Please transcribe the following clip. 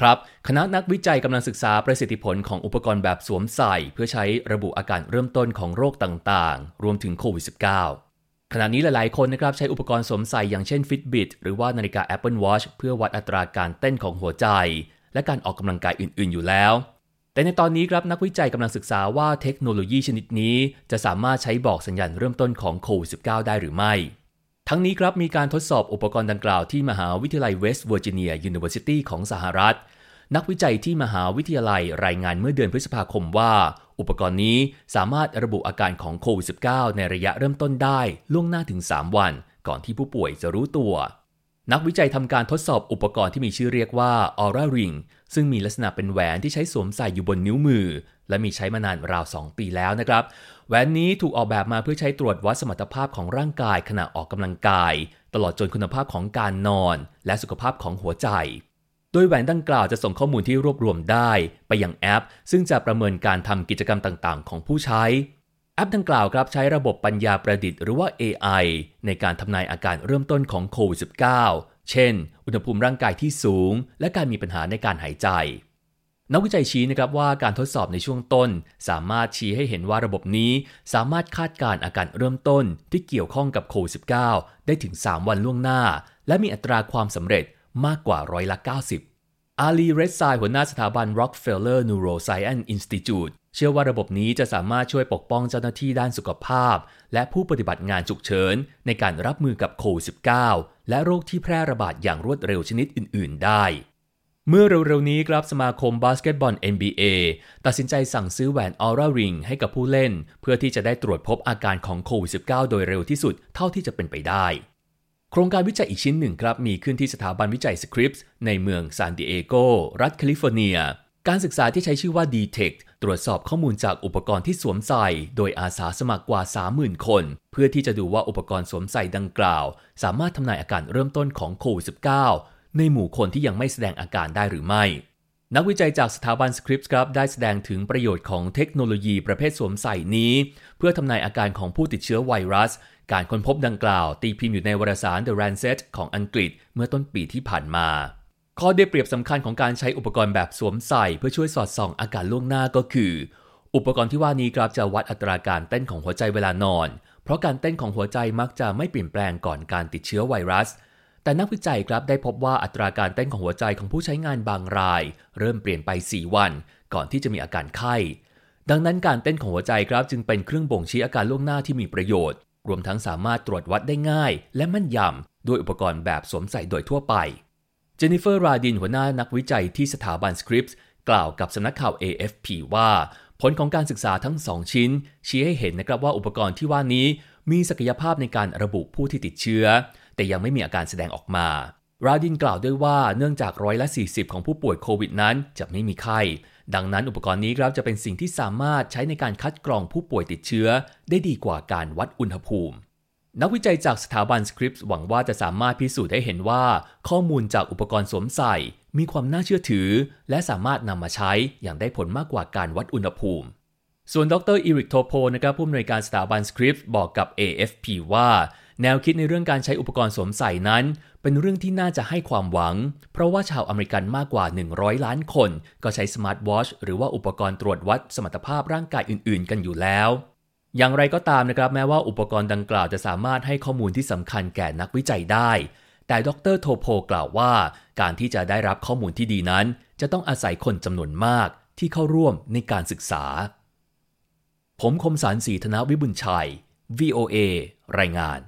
ครับ คณะนักวิจัยกำลังศึกษาประสิทธิผลของอุปกรณ์แบบสวมใส่ เพื่อใช้ระบุอาการเริ่มต้นของโรคต่างๆ รวมถึงโควิด -19 ขณะนี้หลายๆคนนะครับใช้อุปกรณ์สวมใส่อย่างเช่น Fitbit หรือว่านาฬิกา Apple Watch เพื่อวัดอัตราการเต้นของหัวใจ และการออกกำลังกายอื่น ๆ อยู่แล้ว แต่ในตอนนี้ครับนักวิจัยกำลังศึกษาว่าเทคโนโลยีชนิดนี้ จะสามารถใช้บอกสัญญาณเริ่มต้นของโควิด -19 ได้หรือไม่ ทั้งนี้ครับมีการทดสอบอุปกรณ์ดังกล่าวที่มหาวิทยาลัย West Virginia University ของสหรัฐ นักวิจัยที่มหาวิทยาลัยรายงานเมื่อเดือนพฤษภาคมว่า อุปกรณ์นี้สามารถระบุอาการของโควิด -19 ในระยะเริ่มต้นได้ล่วงหน้าถึง 3 วัน ก่อนที่ผู้ป่วยจะรู้ตัว นักวิจัยทำการทดสอบอุปกรณ์ที่มีชื่อเรียกว่า Aura Ring ซึ่งมีลักษณะเป็นแหวนที่ใช้สวมใส่อยู่บนนิ้วมือ และมีใช้มานานราว 2 ปีแล้วนะครับแหวนนี้ถูกออกแบบมาเพื่อใช้ตรวจวัดสมรรถภาพของร่างกายขณะออกกำลังกาย ตลอดจนคุณภาพของการนอน และสุขภาพของหัวใจ โดยแหวนดังกล่าวจะส่งข้อมูลที่รวบรวมได้ ไปยังแอป ซึ่งจะประเมินการทำกิจกรรมต่างๆ ของผู้ใช้แอปดังกล่าวครับใช้ระบบปัญญาประดิษฐ์หรือว่า AI ในการทำนายอาการเริ่มต้นของโควิด -19 เช่น อุณหภูมิร่างกายที่สูง และการมีปัญหาในการหายใจ นักวิจัยชี้นะครับว่าการทดสอบในช่วงต้น สามารถชี้ให้เห็นว่าระบบนี้ สามารถคาดการอาการเริ่มต้นที่เกี่ยวข้องกับโควิด -19 ได้ถึง 3 วันล่วงหน้า และมีอัตราความสำเร็จมากกว่าร้อยละ 90 อาลี เรสไซหัวหน้าสถาบัน Rockefeller Neuroscience Institute เชื่อว่าระบบนี้จะสามารถช่วยปกป้องเจ้าหน้าที่ด้านสุขภาพ และผู้ปฏิบัติงานฉุกเฉิน ในการรับมือกับโควิด -19 และโรคที่แพร่ระบาดอย่างรวดเร็วชนิดอื่น ๆ ได้ เมื่อเร็วๆนี้ครับสมาคมบาสเกตบอล NBA ตัดสินใจสั่งซื้อแหวนออร่าริงให้กับผู้เล่น เพื่อที่จะได้ตรวจพบอาการของโควิด -19 โดยเร็วที่สุดเท่าที่จะเป็นไปได้ โครงการวิจัยอีกชิ้นหนึ่งครับ มีขึ้นที่สถาบันวิจัย Scripps ในเมืองซานดิเอโก รัฐแคลิฟอร์เนีย การศึกษาที่ใช้ชื่อว่า DETECT ตรวจสอบข้อมูลจากอุปกรณ์ที่สวมใส่ โดยอาสาสมัครกว่า 30,000 คน เพื่อที่จะดูว่าอุปกรณ์สวมใส่ดังกล่าว สามารถทำนายอาการเริ่มต้นของโควิด -19 ในหมู่คนที่ยังไม่แสดงอาการได้หรือไม่ นักวิจัยจากสถาบันสคริปส์ครับได้แสดงถึงประโยชน์ของเทคโนโลยีประเภทสวมใส่นี้ เพื่อทำนายอาการของผู้ติดเชื้อไวรัส การค้นพบดังกล่าว ตีพิมพ์อยู่ในวารสาร The Lancet ของอังกฤษเมื่อต้นปีที่ผ่านมา ข้อได้เปรียบสำคัญของการใช้อุปกรณ์แบบสวมใส่ เพื่อช่วยสอดส่องอาการล่วงหน้าก็คือ อุปกรณ์ที่ว่านี้ครับจะวัดอัตราการเต้นของหัวใจเวลานอน เพราะการเต้นของหัวใจมักจะไม่เปลี่ยนแปลงก่อนการติดเชื้อไวรัส แต่นักวิจัยครับได้พบว่าอัตราการเต้นของหัวใจของผู้ใช้งานบางราย เริ่มเปลี่ยนไป 4 วัน ก่อนที่จะมีอาการไข้ ดังนั้นการเต้นของหัวใจครับจึงเป็นเครื่องบ่งชี้อาการล่วงหน้าที่มีประโยชน์ รวมทั้งสามารถตรวจวัดได้ง่าย และมั่นยำด้วยอุปกรณ์แบบสวมใส่โดยทั่วไปเจนนิเฟอร์ราดินหัวหน้านักวิจัยที่สถาบันสคริปส์กล่าวกับสำนักข่าว AFP ว่า ผลของการศึกษาทั้งสองชิ้น ชี้ให้เห็นนะครับว่าอุปกรณ์ที่ว่านี้มีศักยภาพในการระบุผู้ที่ติดเชื้อ แต่ยังไม่มีอาการแสดงออกมา ราดินกล่าวด้วยว่าเนื่องจากร้อยละ 40 ของผู้ป่วยโควิดนั้นจะไม่มีไข้ ดังนั้นอุปกรณ์นี้ครับจะเป็นสิ่งที่สามารถใช้ในการคัดกรองผู้ป่วยติดเชื้อ ได้ดีกว่าการวัดอุณหภูมินักวิจัยจากสถาบันสคริปส์หวังว่าจะสามารถพิสูจน์ให้เห็นว่า ข้อมูลจากอุปกรณ์สวมใส่ มีความน่าเชื่อถือ และสามารถนำมาใช้อย่างได้ผลมากกว่าการวัดอุณหภูมิ ส่วนดร. Eric Topol นะครับผู้อำนวยการสถาบัน Scripps บอกกับ AFP ว่า แนวคิดในเรื่องการใช้อุปกรณ์สวมใส่นั้น เป็นเรื่องที่น่าจะให้ความหวัง เพราะว่าชาวอเมริกันมากกว่า 100 ล้านคน ก็ใช้สมาร์ทวอชหรือว่าอุปกรณ์ตรวจวัดสมรรถภาพร่างกายอื่น ๆ กันอยู่แล้ว อย่างไรก็ตามนะครับ แม้ว่าอุปกรณ์ดังกล่าวจะสามารถให้ข้อมูลที่สำคัญแก่นักวิจัยได้ แต่ดร. Topol กล่าวว่า การที่จะได้รับข้อมูลที่ดีนั้น จะต้องอาศัยคนจำนวนมากที่เข้าร่วมในการศึกษา ผมคมสารสีธนวิบุญชัย VOA รายงาน